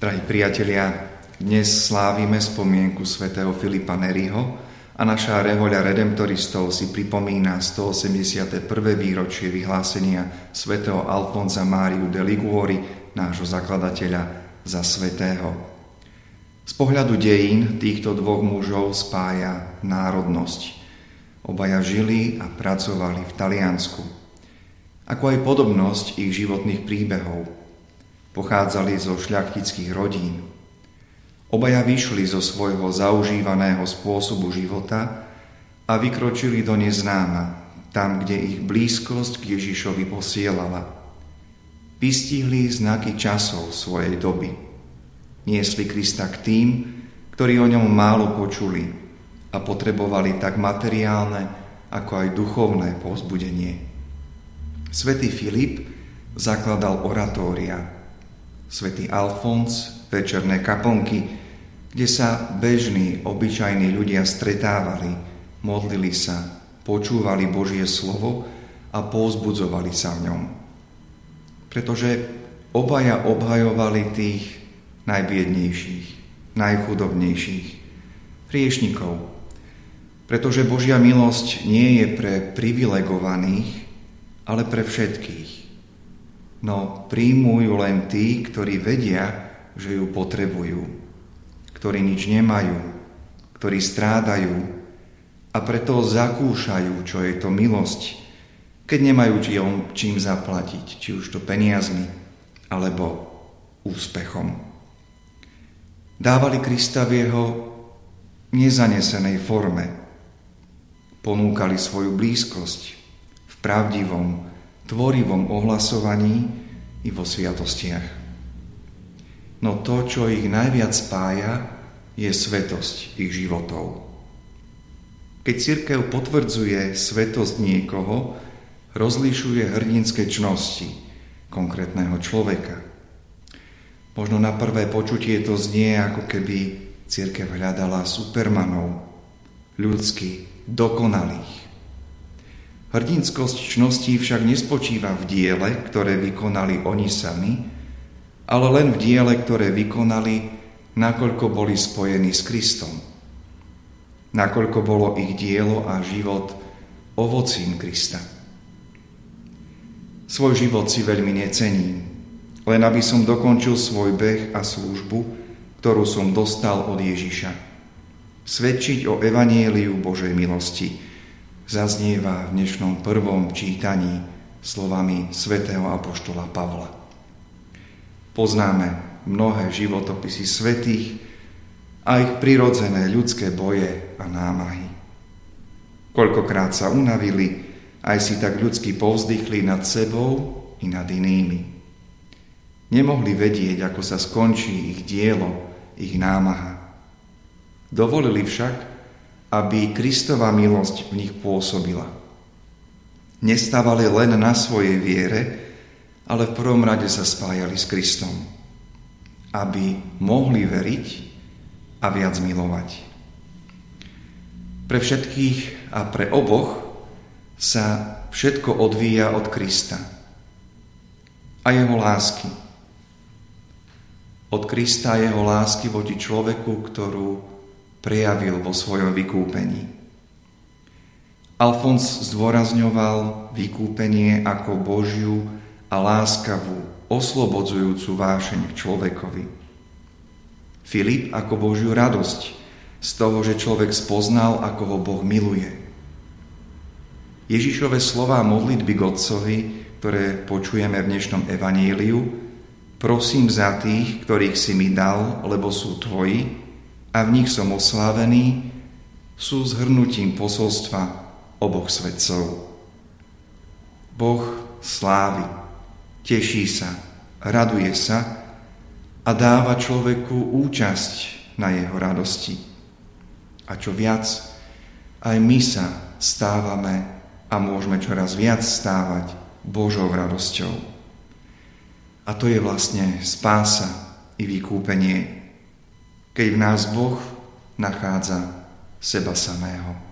Drahí priatelia, dnes slávime spomienku svätého Filipa Neriho a naša rehoľa redemptoristov si pripomína 181. výročie vyhlásenia svätého Alfonza Máriu de Liguori, nášho zakladateľa, za svätého. Z pohľadu dejín týchto dvoch mužov spája národnosť. Obaja žili a pracovali v Taliansku. Ako aj podobnosť ich životných príbehov – Pochádzali zo šľachtických rodín. Obaja vyšli zo svojho zaužívaného spôsobu života a vykročili do neznáma, tam, kde ich blízkosť k Ježišovi posielala. Vystihli znaky časov svojej doby. Niesli Krista k tým, ktorí o ňom málo počuli a potrebovali tak materiálne, ako aj duchovné povzbudenie. Svetý Filip zakladal oratória, svätý Alfons, večerné kaponky, kde sa bežní, obyčajní ľudia stretávali, modlili sa, počúvali Božie slovo a povzbudzovali sa v ňom. Pretože obaja obhajovali tých najbiednejších, najchudobnejších, hriešnikov. Pretože Božia milosť nie je pre privilegovaných, ale pre všetkých no príjmú ju len tí, ktorí vedia, že ju potrebujú, ktorí nič nemajú, ktorí strádajú a preto zakúšajú, čo je to milosť, keď nemajú čím zaplatiť, či už to peniazmi alebo úspechom. Dávali Krista v jeho nezanesenej forme. Ponúkali svoju blízkosť v pravdivom, tvorivom ohlasovaní i vo sviatostiach. No to, čo ich najviac spája, je svetosť ich životov. Keď církev potvrdzuje svetosť niekoho, rozlišuje hrdinské čnosti konkrétneho človeka. Možno na prvé počutie to znie, ako keby církev hľadala supermanov, ľudský, dokonalých. Hrdinskosť čností však nespočíva v diele, ktoré vykonali oni sami, ale len v diele, ktoré vykonali, nakoľko boli spojení s Kristom. Nakoľko bolo ich dielo a život ovocím Krista. Svoj život si veľmi necením, len aby som dokončil svoj beh a službu, ktorú som dostal od Ježiša. Svedčiť o evanieliu Božej milosti – zaznieva v dnešnom prvom čítaní slovami svätého Apoštola Pavla. Poznáme mnohé životopisy svetých a ich prirodzené ľudské boje a námahy. Koľkokrát sa unavili, aj si tak ľudsky povzdychli nad sebou i nad inými. Nemohli vedieť, ako sa skončí ich dielo, ich námaha. Dovolili však, aby Kristova milosť v nich pôsobila. Nestávali len na svojej viere, ale v prvom rade sa spájali s Kristom, aby mohli veriť a viac milovať. Pre všetkých a pre oboch sa všetko odvíja od Krista a jeho lásky. Od Krista a jeho lásky voči človeku, ktorú prejavil vo svojom vykúpení. Alfons zdôrazňoval vykúpenie ako Božiu a láskavú, oslobodzujúcu vášeň k človekovi. Filip ako Božiu radosť z toho, že človek spoznal, ako ho Boh miluje. Ježišove slova modlitby k ktoré počujeme v dnešnom evaníliu, prosím za tých, ktorých si mi dal, lebo sú tvoji, a v nich som oslávený, sú zhrnutím posolstva oboch svetcov. Boh slávy, teší sa, raduje sa a dáva človeku účasť na jeho radosti. A čo viac, aj my sa stávame a môžeme čoraz viac stávať Božou radosťou. A to je vlastne spása i vykúpenie keď v nás Boh nachádza seba samého.